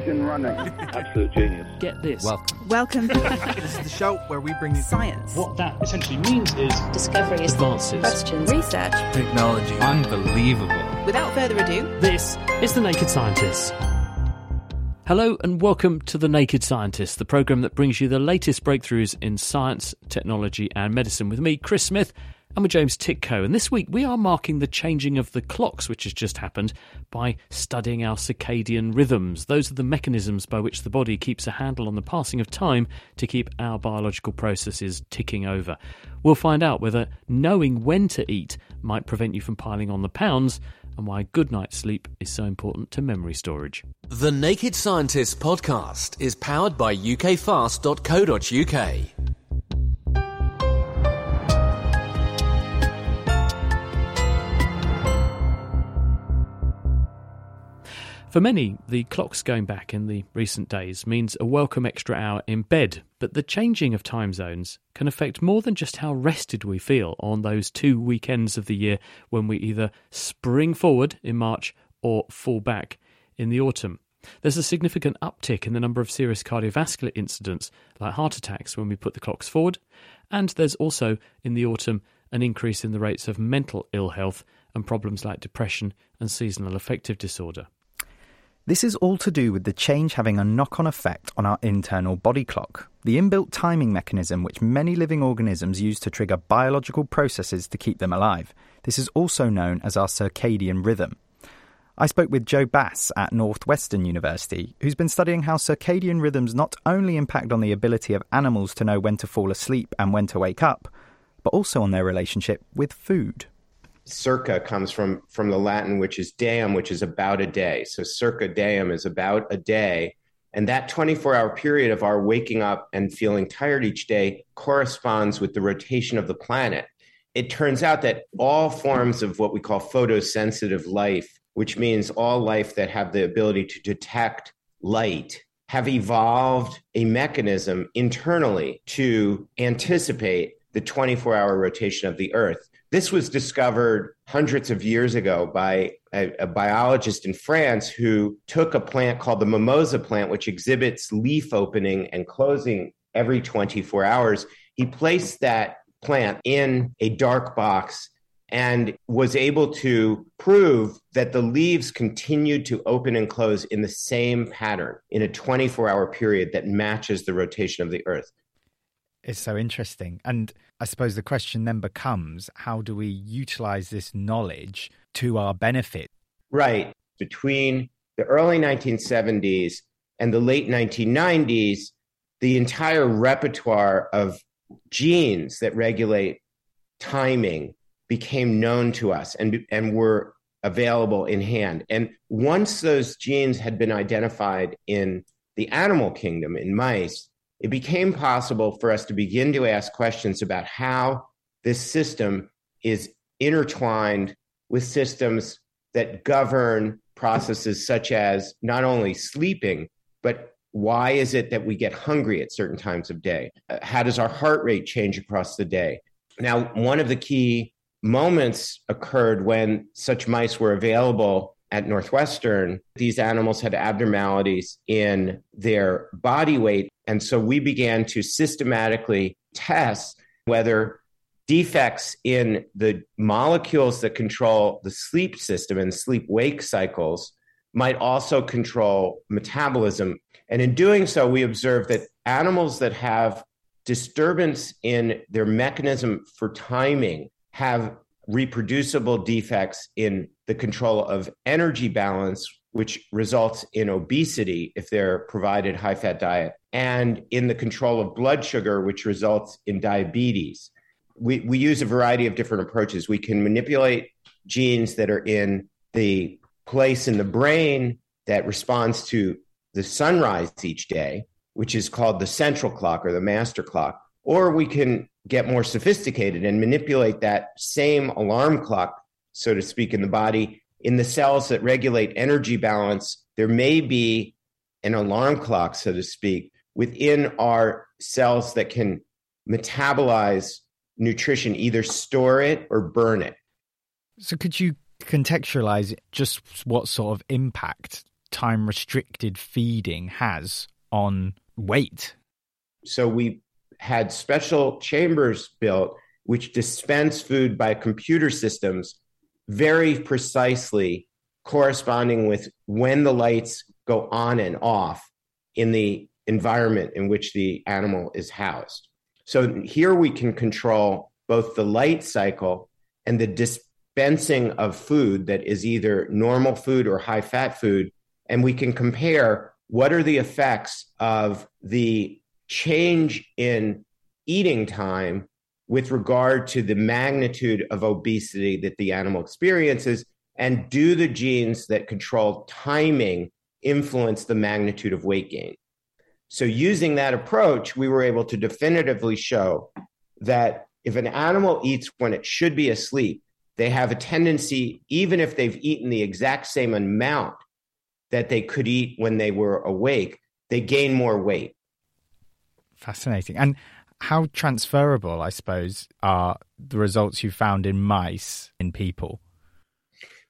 Engine running. Absolute genius. Get this. Welcome. Welcome. This is the show where we bring you Science. What that essentially means is Discoveries, Advances. Questions. Research. technology. unbelievable. Without further ado, This is The Naked Scientists. Hello and welcome to The Naked Scientists, the programme that brings you the latest breakthroughs in science, technology, and medicine with me, Chris Smith, and with James Tytko. And this week we are marking the changing of the clocks, which has just happened, by studying our circadian rhythms. Those are the mechanisms by which the body keeps a handle on the passing of time to keep our biological processes ticking over. We'll find out whether knowing when to eat might prevent you from piling on the pounds and why good night's sleep is so important to memory storage. The Naked Scientists podcast is powered by ukfast.co.uk. For many, the clocks going back in the recent days means a welcome extra hour in bed, but the changing of time zones can affect more than just how rested we feel on those two weekends of the year when we either spring forward in March or fall back in the autumn. There's a significant uptick in the number of serious cardiovascular incidents, like heart attacks, when we put the clocks forward, and there's also in the autumn an increase in the rates of mental ill health and problems like depression and seasonal affective disorder. This is all to do with the change having a knock on effect on our internal body clock, the inbuilt timing mechanism which many living organisms use to trigger biological processes to keep them alive. This is also known as our circadian rhythm. I spoke with Joe Bass at Northwestern University, who's been studying how circadian rhythms not only impact on the ability of animals to know when to fall asleep and when to wake up, but also on their relationship with food circa comes from from the latin which is diem which is about a day. So circa diem is about a day. And that 24 hour period of our waking up and feeling tired each day corresponds with the rotation of the planet. It turns out that all forms of what we call photosensitive life which means all life that have the ability to detect light have evolved a mechanism internally to anticipate the 24 hour rotation of the earth this was discovered hundreds of years ago by a, a, biologist in France who took a plant called the mimosa plant, which exhibits leaf opening and closing every 24 hours. He placed that plant in a dark box and was able to prove that the leaves continued to open and close in the same pattern in a 24 hour period that matches the rotation of the earth. It's so interesting. And I suppose the question then becomes how do we utilize this knowledge to our benefit? Right. Between the early 1970s and the late 1990s, the entire repertoire of genes that regulate timing became known to us and, and were available in hand. And once those genes had been identified in the animal kingdom, in mice, it became possible for us to begin to ask questions about how this system is intertwined with systems that govern processes such as not only sleeping, but why is it that we get hungry at certain times of day? Uh, how does our heart rate change across the day? Now, one of the key moments occurred when such mice were available at Northwestern. These animals had abnormalities in their body weight and so we began to systematically test whether defects in the molecules that control the sleep system and sleep wake cycles might also control metabolism. And in doing so, we observed that animals that have disturbance in their mechanism for timing have reproducible defects in the control of energy balance, which results in obesity if they're provided high fat diet, and in the control of blood sugar, which results in diabetes. We, we use a variety of different approaches. We can manipulate genes that are in the place in the brain that responds to the sunrise each day, which is called the central clock or the master clock, or we can get more sophisticated and manipulate that same alarm clock, so to speak, in the body in the cells that regulate energy balance. There may be an alarm clock, so to speak, within our cells that can metabolize nutrition, either store it or burn it. So, could you contextualize just what sort of impact time restricted feeding has on weight? So, we had special chambers built which dispense food by computer systems very precisely corresponding with when the lights go on and off in the environment in which the animal is housed. So here we can control both the light cycle and the dispensing of food that is either normal food or high fat food. And we can compare what are the effects of the change in eating time with regard to the magnitude of obesity that the animal experiences and do the genes that control timing influence the magnitude of weight gain. So using that approach we were able to definitively show that if an animal eats when it should be asleep they have a tendency even if they've eaten the exact same amount that they could eat when they were awake they gain more weight. Fascinating. And how transferable, I suppose, are the results you found in mice in people?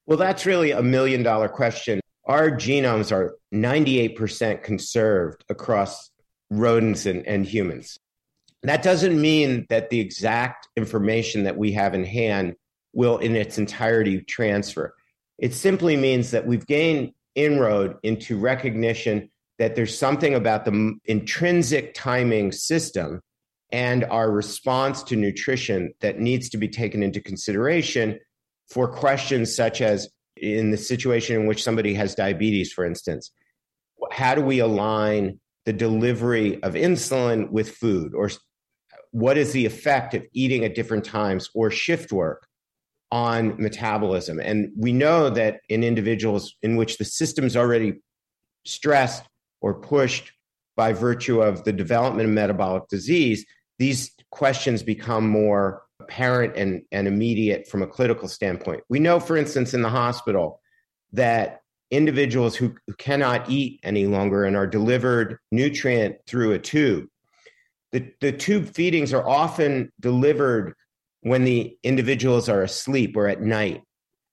Well, that's really a million dollar question. Our genomes are 98% conserved across rodents and, and humans. That doesn't mean that the exact information that we have in hand will, in its entirety, transfer. It simply means that we've gained inroad into recognition that there's something about the intrinsic timing system and our response to nutrition that needs to be taken into consideration for questions such as in the situation in which somebody has diabetes, for instance, how do we align the delivery of insulin with food? Or what is the effect of eating at different times or shift work on metabolism? And we know that in individuals in which the system's already stressed or pushed by virtue of the development of metabolic disease, these questions become more apparent and, and immediate from a clinical standpoint. We know, for instance, in the hospital that individuals who, who cannot eat any longer and are delivered nutrient through a tube, the, the tube feedings are often delivered when the individuals are asleep or at night.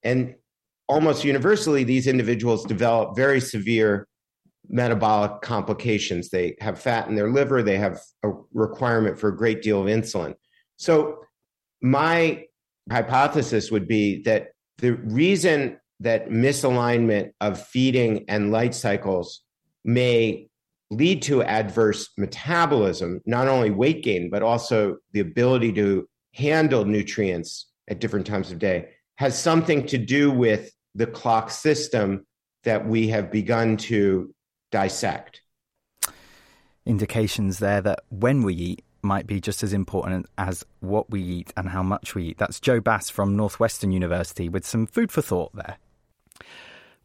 And almost universally, these individuals develop very severe metabolic complications. They have fat in their liver, they have a requirement for a great deal of insulin. So, my hypothesis would be that the reason that misalignment of feeding and light cycles may lead to adverse metabolism, not only weight gain, but also the ability to handle nutrients at different times of day, has something to do with the clock system that we have begun to dissect. Indications there that when we eat might be just as important as what we eat and how much we eat. That's Joe Bass from Northwestern University with some food for thought there.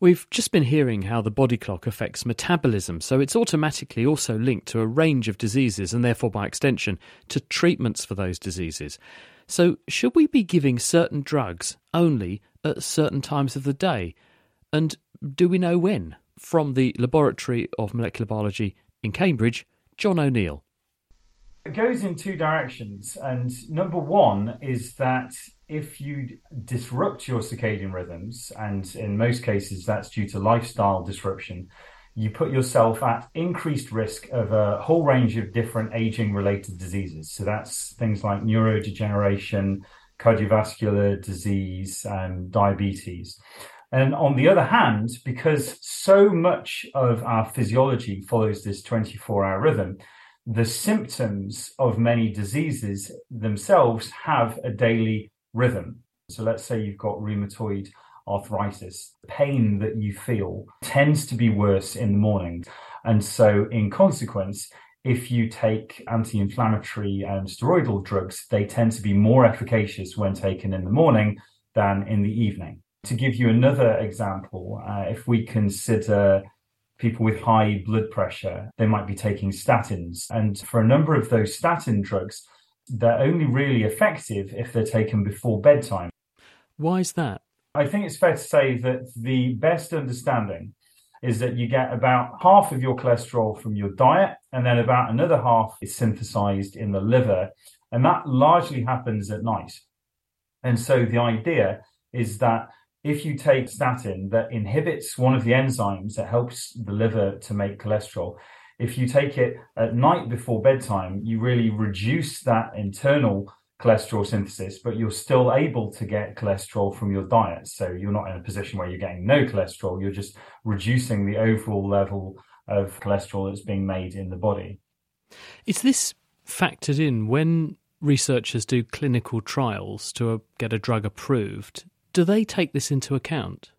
We've just been hearing how the body clock affects metabolism, so it's automatically also linked to a range of diseases and therefore, by extension, to treatments for those diseases. So, should we be giving certain drugs only at certain times of the day? And do we know when? From the Laboratory of Molecular Biology in Cambridge, John O'Neill. It goes in two directions. And number one is that if you disrupt your circadian rhythms, and in most cases that's due to lifestyle disruption, you put yourself at increased risk of a whole range of different aging related diseases. So that's things like neurodegeneration, cardiovascular disease, and diabetes. And on the other hand, because so much of our physiology follows this 24 hour rhythm, the symptoms of many diseases themselves have a daily rhythm. So let's say you've got rheumatoid arthritis, pain that you feel tends to be worse in the morning. And so, in consequence, if you take anti inflammatory and steroidal drugs, they tend to be more efficacious when taken in the morning than in the evening. To give you another example, uh, if we consider people with high blood pressure, they might be taking statins. And for a number of those statin drugs, they're only really effective if they're taken before bedtime. Why is that? I think it's fair to say that the best understanding is that you get about half of your cholesterol from your diet, and then about another half is synthesized in the liver. And that largely happens at night. And so the idea is that if you take statin that inhibits one of the enzymes that helps the liver to make cholesterol, if you take it at night before bedtime, you really reduce that internal cholesterol synthesis, but you're still able to get cholesterol from your diet. So you're not in a position where you're getting no cholesterol, you're just reducing the overall level of cholesterol that's being made in the body. Is this factored in when researchers do clinical trials to get a drug approved? Do they take this into account?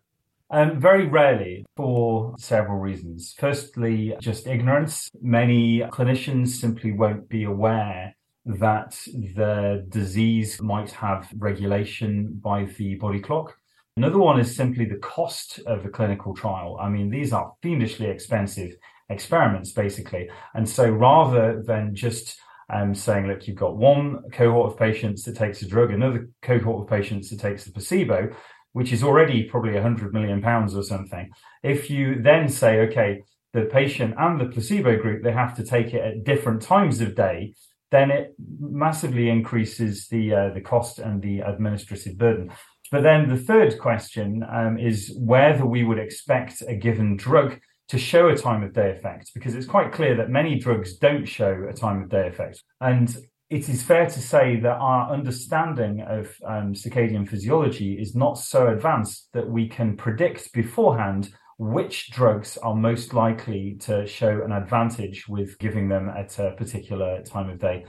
Um, very rarely for several reasons. Firstly, just ignorance. Many clinicians simply won't be aware that the disease might have regulation by the body clock. Another one is simply the cost of a clinical trial. I mean, these are fiendishly expensive experiments, basically. And so rather than just um, saying, look, you've got one cohort of patients that takes a drug, another cohort of patients that takes the placebo, which is already probably 100 million pounds or something. If you then say, okay, the patient and the placebo group, they have to take it at different times of day, then it massively increases the uh, the cost and the administrative burden. But then the third question um, is whether we would expect a given drug to show a time of day effect, because it's quite clear that many drugs don't show a time of day effect. And it is fair to say that our understanding of um, circadian physiology is not so advanced that we can predict beforehand which drugs are most likely to show an advantage with giving them at a particular time of day.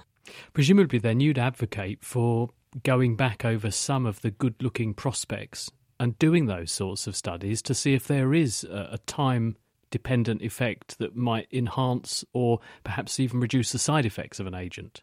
Presumably, then you'd advocate for going back over some of the good looking prospects and doing those sorts of studies to see if there is a, a time dependent effect that might enhance or perhaps even reduce the side effects of an agent.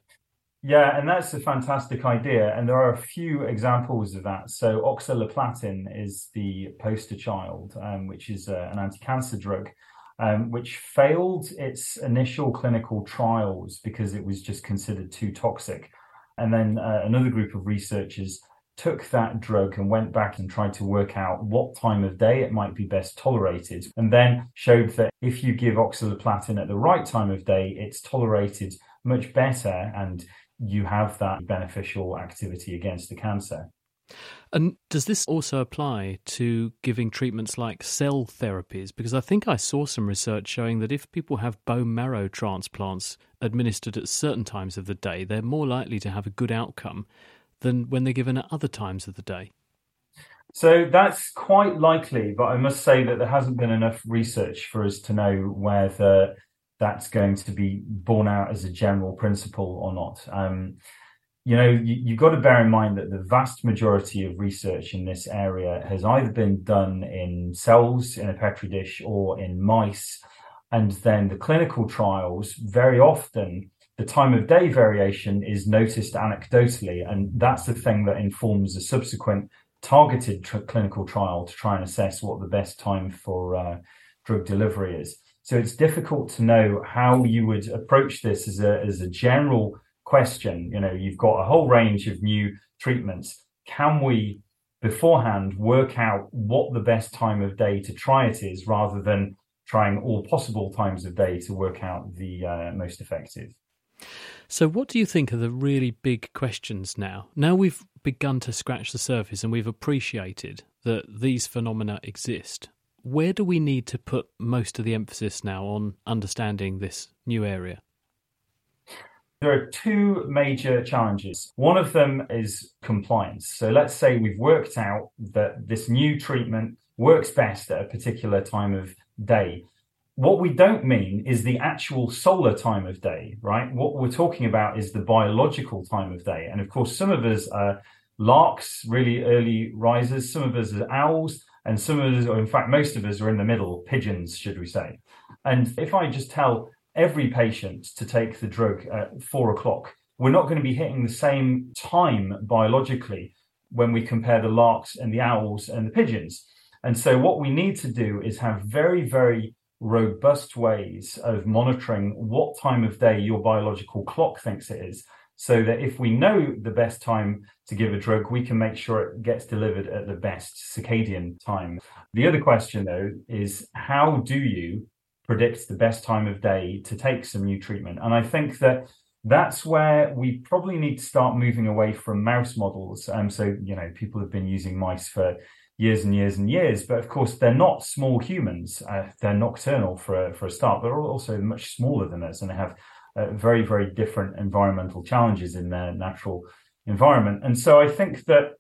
Yeah, and that's a fantastic idea. And there are a few examples of that. So, oxaliplatin is the poster child, um, which is uh, an anti cancer drug, um, which failed its initial clinical trials because it was just considered too toxic. And then uh, another group of researchers took that drug and went back and tried to work out what time of day it might be best tolerated, and then showed that if you give oxaliplatin at the right time of day, it's tolerated much better and you have that beneficial activity against the cancer. And does this also apply to giving treatments like cell therapies? Because I think I saw some research showing that if people have bone marrow transplants administered at certain times of the day, they're more likely to have a good outcome than when they're given at other times of the day. So that's quite likely, but I must say that there hasn't been enough research for us to know whether that's going to be borne out as a general principle or not. Um, you know, you, have got to bear in mind that the vast majority of research in this area has either been done in cells in a petri dish or in mice. And then the clinical trials very often the time of day variation is noticed anecdotally, and that's the thing that informs a subsequent targeted tr- clinical trial to try and assess what the best time for uh, drug delivery is. So it's difficult to know how you would approach this as a as a general question. You know, you've got a whole range of new treatments. Can we beforehand work out what the best time of day to try it is, rather than trying all possible times of day to work out the uh, most effective? So, what do you think are the really big questions now? Now we've begun to scratch the surface and we've appreciated that these phenomena exist. Where do we need to put most of the emphasis now on understanding this new area? There are two major challenges. One of them is compliance. So let's say we've worked out that this new treatment works best at a particular time of day. What we don't mean is the actual solar time of day, right? What we're talking about is the biological time of day. And of course, some of us are larks, really early risers, some of us are owls, and some of us, or in fact, most of us are in the middle, pigeons, should we say. And if I just tell every patient to take the drug at four o'clock, we're not going to be hitting the same time biologically when we compare the larks and the owls and the pigeons. And so, what we need to do is have very, very robust ways of monitoring what time of day your biological clock thinks it is. So that if we know the best time to give a drug, we can make sure it gets delivered at the best circadian time. The other question, though, is how do you predict the best time of day to take some new treatment? And I think that that's where we probably need to start moving away from mouse models. Um, so, you know, people have been using mice for years and years and years, but of course they're not small humans. Uh, they're nocturnal for a, for a start, but they're also much smaller than us, and they have uh, very very different environmental challenges in their natural environment. And so I think that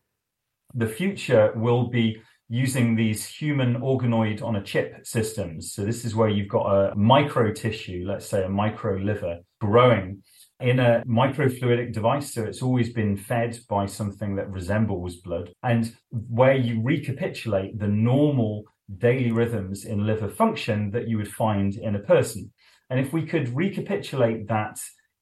the future will be using these human organoid on a chip systems. So this is where you've got a micro tissue, let's say a micro liver, growing in a microfluidic device. So it's always been fed by something that resembles blood, and where you recapitulate the normal daily rhythms in liver function that you would find in a person. And if we could recapitulate that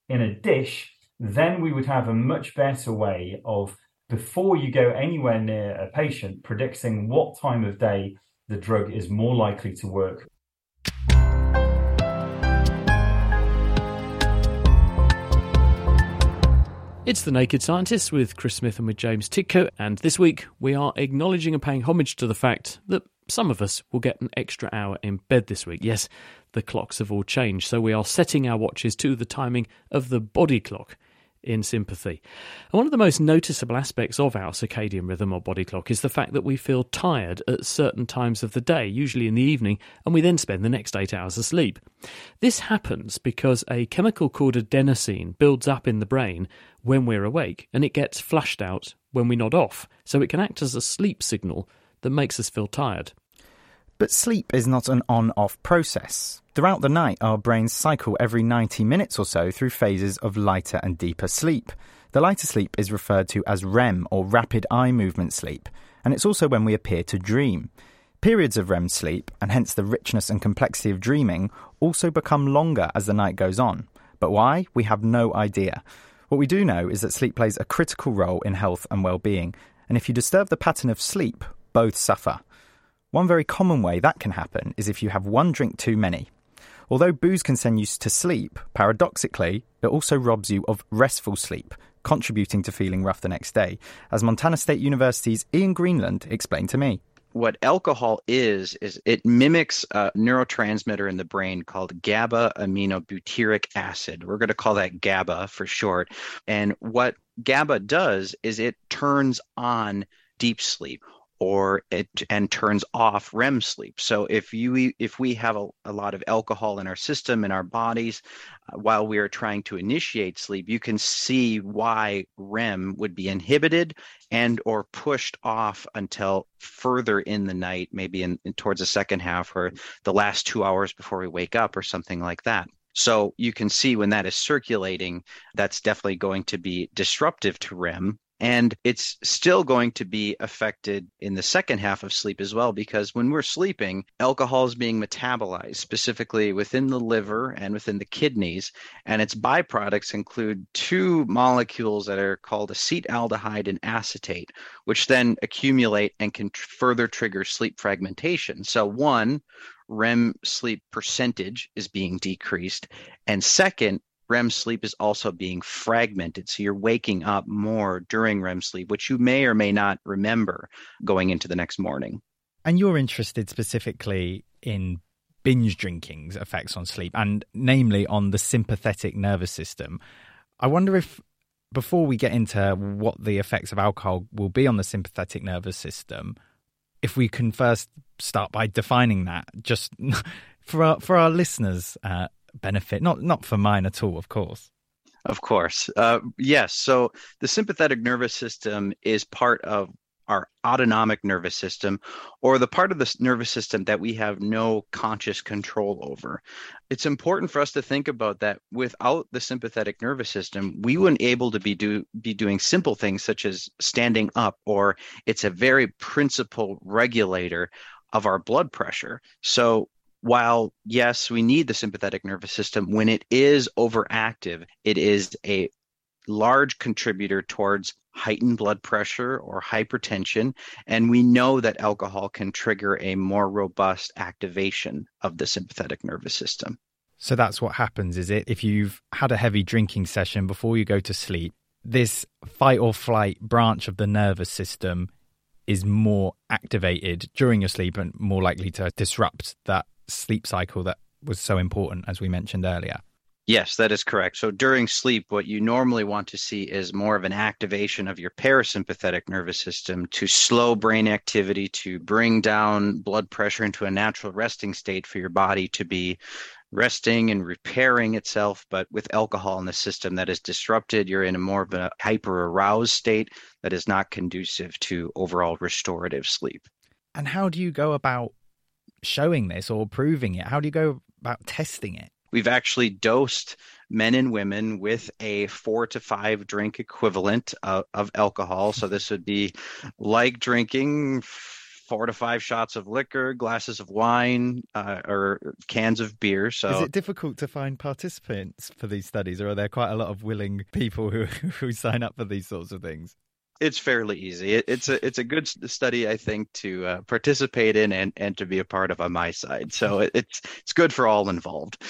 in a dish, then we would have a much better way of, before you go anywhere near a patient, predicting what time of day the drug is more likely to work It's The Naked Scientists with Chris Smith and with James Tytko, and this week we are acknowledging and paying homage to the fact that some of us will get an extra hour in bed this week. Yes, the clocks have all changed, so we are setting our watches to the timing of the body clock in sympathy. And one of the most noticeable aspects of our circadian rhythm or body clock is the fact that we feel tired at certain times of the day, usually in the evening, and we then spend the next eight hours asleep. This happens because a chemical called adenosine builds up in the brain when we're awake, and it gets flushed out when we nod off, so it can act as a sleep signal that makes us feel tired. But sleep is not an on off process. Throughout the night, our brains cycle every 90 minutes or so through phases of lighter and deeper sleep. The lighter sleep is referred to as REM or rapid eye movement sleep, and it's also when we appear to dream. Periods of REM sleep, and hence the richness and complexity of dreaming, also become longer as the night goes on. But why? We have no idea. What we do know is that sleep plays a critical role in health and well being, and if you disturb the pattern of sleep, both suffer. One very common way that can happen is if you have one drink too many. Although booze can send you to sleep, paradoxically, it also robs you of restful sleep, contributing to feeling rough the next day, as Montana State University's Ian Greenlund explained to me. What alcohol is, is it mimics a neurotransmitter in the brain called gamma aminobutyric acid. We're going to call that GABA for short. And what GABA does is it turns on deep sleep or it and turns off REM sleep. So if you if we have a, a lot of alcohol in our system in our bodies uh, while we are trying to initiate sleep, you can see why REM would be inhibited and or pushed off until further in the night, maybe in, in towards the second half or the last 2 hours before we wake up or something like that. So you can see when that is circulating, that's definitely going to be disruptive to REM and it's still going to be affected in the second half of sleep as well, because when we're sleeping, alcohol is being metabolized specifically within the liver and within the kidneys. And its byproducts include two molecules that are called acetaldehyde and acetate, which then accumulate and can tr- further trigger sleep fragmentation. So, one, REM sleep percentage is being decreased. And second, REM sleep is also being fragmented. So you're waking up more during REM sleep, which you may or may not remember going into the next morning. And you're interested specifically in binge drinking's effects on sleep, and namely on the sympathetic nervous system. I wonder if, before we get into what the effects of alcohol will be on the sympathetic nervous system, if we can first start by defining that, just for our, for our listeners, uh, benefit. Not not for mine at all, of course. Of course, uh, yes. So the sympathetic nervous system is part of our autonomic nervous system, or the part of the nervous system that we have no conscious control over. It's important for us to think about that without the sympathetic nervous system, we wouldn't able to be do be doing simple things such as standing up, or it's a very principal regulator of our blood pressure. So while yes, we need the sympathetic nervous system, when it is overactive, it is a large contributor towards heightened blood pressure or hypertension. And we know that alcohol can trigger a more robust activation of the sympathetic nervous system. So that's what happens, is it? If you've had a heavy drinking session before you go to sleep, this fight or flight branch of the nervous system is more activated during your sleep and more likely to disrupt that sleep cycle that was so important, as we mentioned earlier. Yes, that is correct. So during sleep, what you normally want to see is more of an activation of your parasympathetic nervous system to slow brain activity, to bring down blood pressure into a natural resting state for your body to be resting and repairing itself. But with alcohol in the system that is disrupted, you're in a more of a hyper aroused state that is not conducive to overall restorative sleep. And how do you go about showing this or proving it? How do you go about testing it? We've actually dosed men and women with a four to five drink equivalent of, of alcohol. So this would be like drinking four to five shots of liquor, glasses of wine, uh, or cans of beer. So, is it difficult to find participants for these studies, or are there quite a lot of willing people who who sign up for these sorts of things? It's fairly easy. It, it's a it's a good study, I think, to uh, participate in and, and to be a part of on my side. So it, it's it's good for all involved.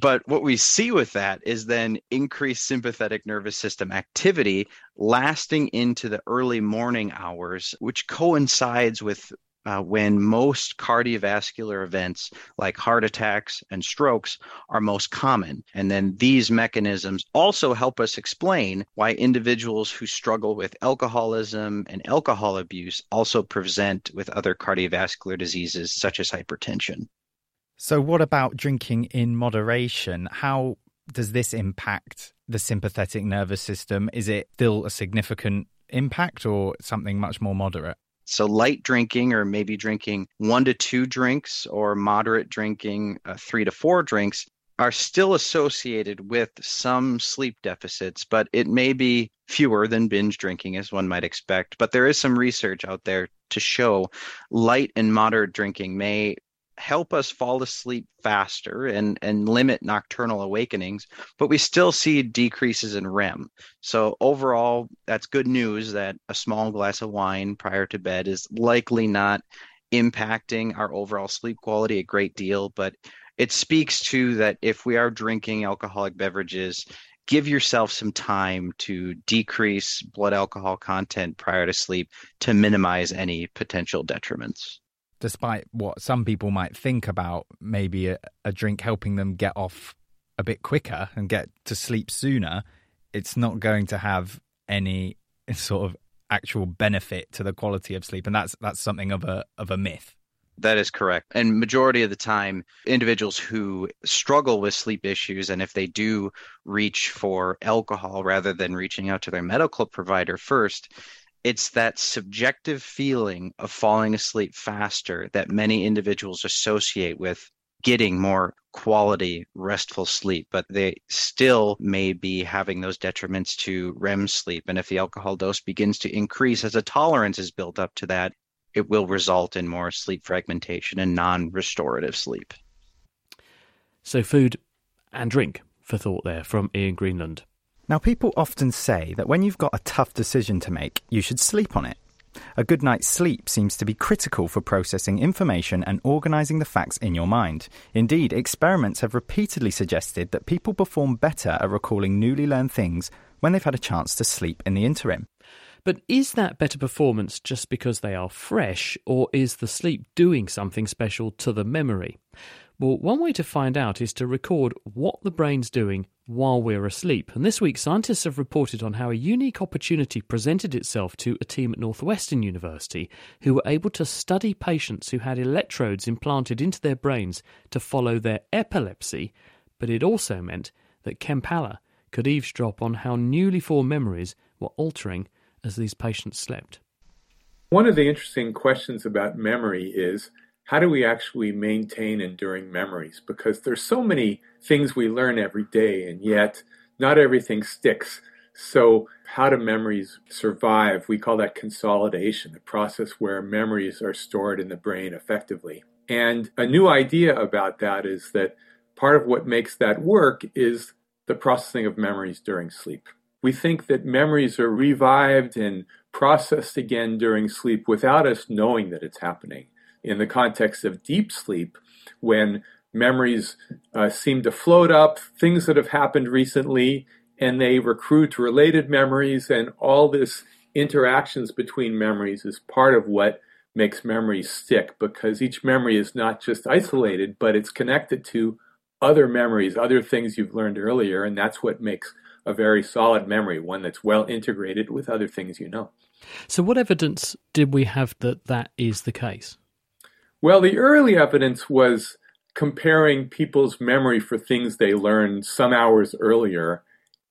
But what we see with that is then increased sympathetic nervous system activity lasting into the early morning hours, which coincides with uh, when most cardiovascular events like heart attacks and strokes are most common. And then these mechanisms also help us explain why individuals who struggle with alcoholism and alcohol abuse also present with other cardiovascular diseases such as hypertension. So, what about drinking in moderation? How does this impact the sympathetic nervous system? Is it still a significant impact or something much more moderate? So, light drinking, or maybe drinking one to two drinks, or moderate drinking uh, three to four drinks, are still associated with some sleep deficits, but it may be fewer than binge drinking, as one might expect. But there is some research out there to show light and moderate drinking may help us fall asleep faster and and limit nocturnal awakenings but we still see decreases in REM. So overall that's good news that a small glass of wine prior to bed is likely not impacting our overall sleep quality a great deal but it speaks to that if we are drinking alcoholic beverages give yourself some time to decrease blood alcohol content prior to sleep to minimize any potential detriments despite what some people might think about maybe a, a, drink helping them get off a bit quicker and get to sleep sooner, it's not going to have any sort of actual benefit to the quality of sleep, and that's that's something of a of a myth. That is correct. And majority of the time, individuals who struggle with sleep issues, and if they do reach for alcohol rather than reaching out to their medical provider first, it's that subjective feeling of falling asleep faster that many individuals associate with getting more quality restful sleep but they still may be having those detriments to REM sleep. And if the alcohol dose begins to increase as a tolerance is built up to that it will result in more sleep fragmentation and non-restorative sleep. So food and drink for thought there from Ian Greenlund now, people often say that when you've got a tough decision to make, you should sleep on it. A good night's sleep seems to be critical for processing information and organising the facts in your mind. Indeed, experiments have repeatedly suggested that people perform better at recalling newly learned things when they've had a chance to sleep in the interim. But is that better performance just because they are fresh, or is the sleep doing something special to the memory? Well, one way to find out is to record what the brain's doing while we're asleep. And this week, scientists have reported on how a unique opportunity presented itself to a team at Northwestern University who were able to study patients who had electrodes implanted into their brains to follow their epilepsy, but it also meant that Ken Paller could eavesdrop on how newly formed memories were altering as these patients slept. One of the interesting questions about memory is how do we actually maintain enduring memories? Because there's so many things we learn every day, and yet not everything sticks. So, how do memories survive? We call that consolidation, the process where memories are stored in the brain effectively. And a new idea about that is that part of what makes that work is the processing of memories during sleep. we think that memories are revived and processed again during sleep without us knowing that it's happening. In the context of deep sleep, when memories uh, seem to float up, things that have happened recently, and they recruit related memories, and all this interactions between memories is part of what makes memories stick because each memory is not just isolated, but it's connected to other memories, other things you've learned earlier, and that's what makes a very solid memory, one that's well integrated with other things you know. So, what evidence did we have that that is the case? Well, the early evidence was comparing people's memory for things they learned some hours earlier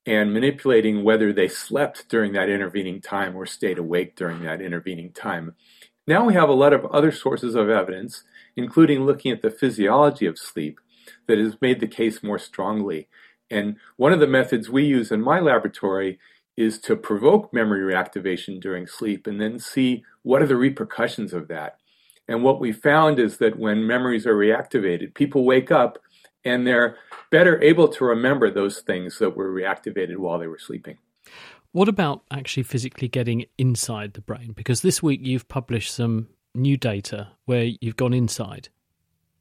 and manipulating whether they slept during that intervening time or stayed awake during that intervening time. Now we have a lot of other sources of evidence, including looking at the physiology of sleep, that has made the case more strongly. And one of the methods we use in my laboratory is to provoke memory reactivation during sleep and then see what are the repercussions of that. And what we found is that when memories are reactivated, people wake up and they're better able to remember those things that were reactivated while they were sleeping. What about actually physically getting inside the brain? Because this week you've published some new data where you've gone inside.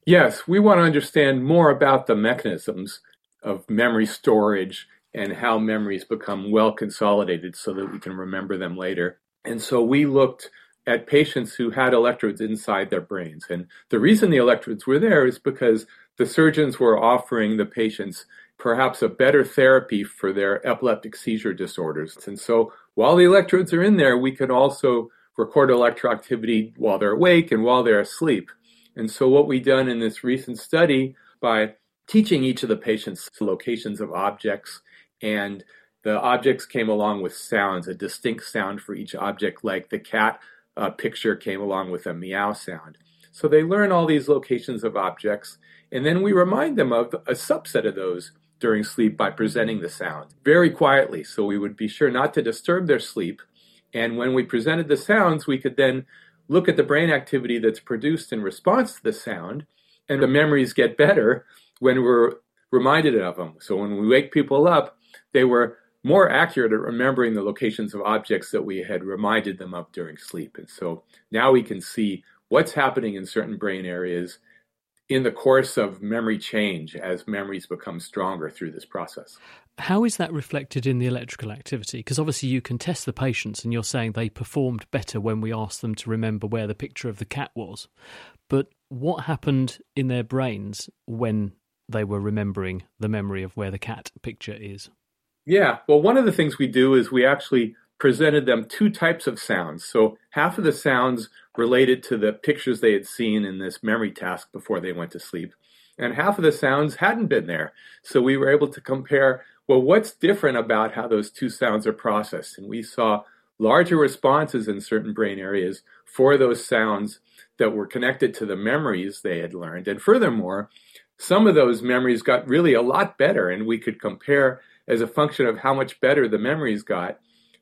Yes, we want to understand more about the mechanisms of memory storage and how memories become well consolidated so that we can remember them later. And so we looked at patients who had electrodes inside their brains. And the reason the electrodes were there is because the surgeons were offering the patients perhaps a better therapy for their epileptic seizure disorders. And so while the electrodes are in there, we can also record electroactivity while they're awake and while they're asleep. And so what we've done in this recent study by teaching each of the patients locations of objects and the objects came along with sounds, a distinct sound for each object, like the cat uh, picture came along with a meow sound. So they learn all these locations of objects, and then we remind them of a subset of those during sleep by presenting the sound very quietly. So we would be sure not to disturb their sleep. And when we presented the sounds, we could then look at the brain activity that's produced in response to the sound, and the memories get better when we're reminded of them. So when we wake people up, they were more accurate at remembering the locations of objects that we had reminded them of during sleep. And so now we can see what's happening in certain brain areas in the course of memory change as memories become stronger through this process. How is that reflected in the electrical activity? Because obviously you can test the patients and you're saying they performed better when we asked them to remember where the picture of the cat was. But what happened in their brains when they were remembering the memory of where the cat picture is? Yeah. Well, one of the things we do is we actually presented them two types of sounds. So half of the sounds related to the pictures they had seen in this memory task before they went to sleep. And half of the sounds hadn't been there. So we were able to compare, well, what's different about how those two sounds are processed? And we saw larger responses in certain brain areas for those sounds that were connected to the memories they had learned. And furthermore, some of those memories got really a lot better, and we could compare as a function of how much better the memories got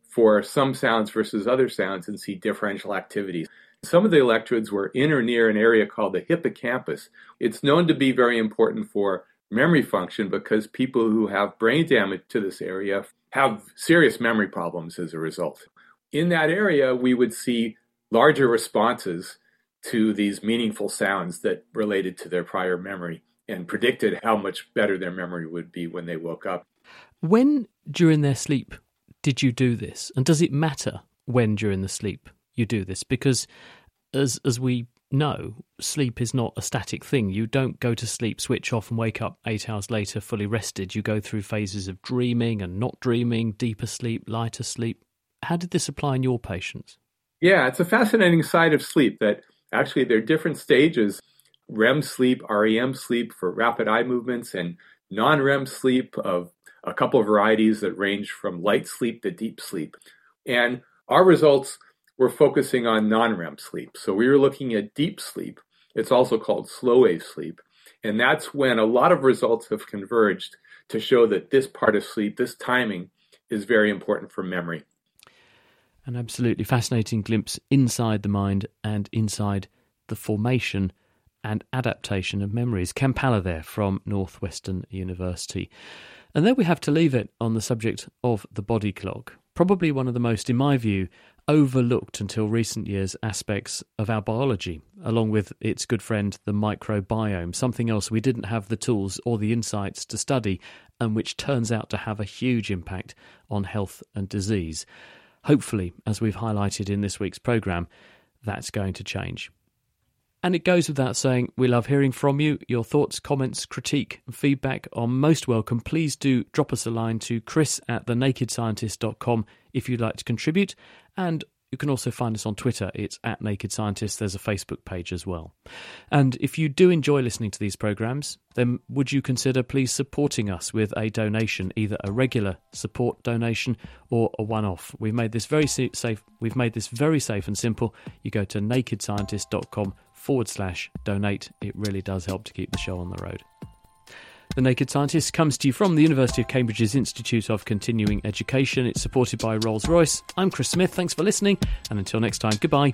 for some sounds versus other sounds and see differential activities. Some of the electrodes were in or near an area called the hippocampus. It's known to be very important for memory function because people who have brain damage to this area have serious memory problems as a result. In that area, we would see larger responses to these meaningful sounds that related to their prior memory and predicted how much better their memory would be when they woke up. When during their sleep did you do this? And does it matter when during the sleep you do this? Because as as we know, sleep is not a static thing. You don't go to sleep, switch off, and wake up eight hours later fully rested. You go through phases of dreaming and not dreaming, deeper sleep, lighter sleep. How did this apply in your patients? Yeah, it's a fascinating side of sleep that actually there are different stages REM sleep, REM sleep for rapid eye movements, and non REM sleep of a couple of varieties that range from light sleep to deep sleep. And our results were focusing on non REM sleep. So we were looking at deep sleep. It's also called slow wave sleep. And that's when a lot of results have converged to show that this part of sleep, this timing, is very important for memory. An absolutely fascinating glimpse inside the mind and inside the formation and adaptation of memories. Paller there from Northwestern University. And there we have to leave it on the subject of the body clock. Probably one of the most, in my view, overlooked until recent years aspects of our biology, along with its good friend, the microbiome, something else we didn't have the tools or the insights to study, and which turns out to have a huge impact on health and disease. Hopefully, as we've highlighted in this week's programme, that's going to change. And it goes without saying, we love hearing from you. Your thoughts, comments, critique, and feedback are most welcome. Please do drop us a line to chris at thenakedscientists.com if you'd like to contribute. And you can also find us on Twitter. It's at Naked Scientists. There's a Facebook page as well. And if you do enjoy listening to these programs, then would you consider please supporting us with a donation, either a regular support donation or a one-off? We've made this very safe. We've made this very safe and simple. You go to nakedscientists.com forward slash donate. It really does help to keep the show on the road. The Naked Scientists comes to you from the University of Cambridge's Institute of Continuing Education. It's supported by Rolls Royce. I'm Chris Smith. Thanks for listening, and until next time, goodbye.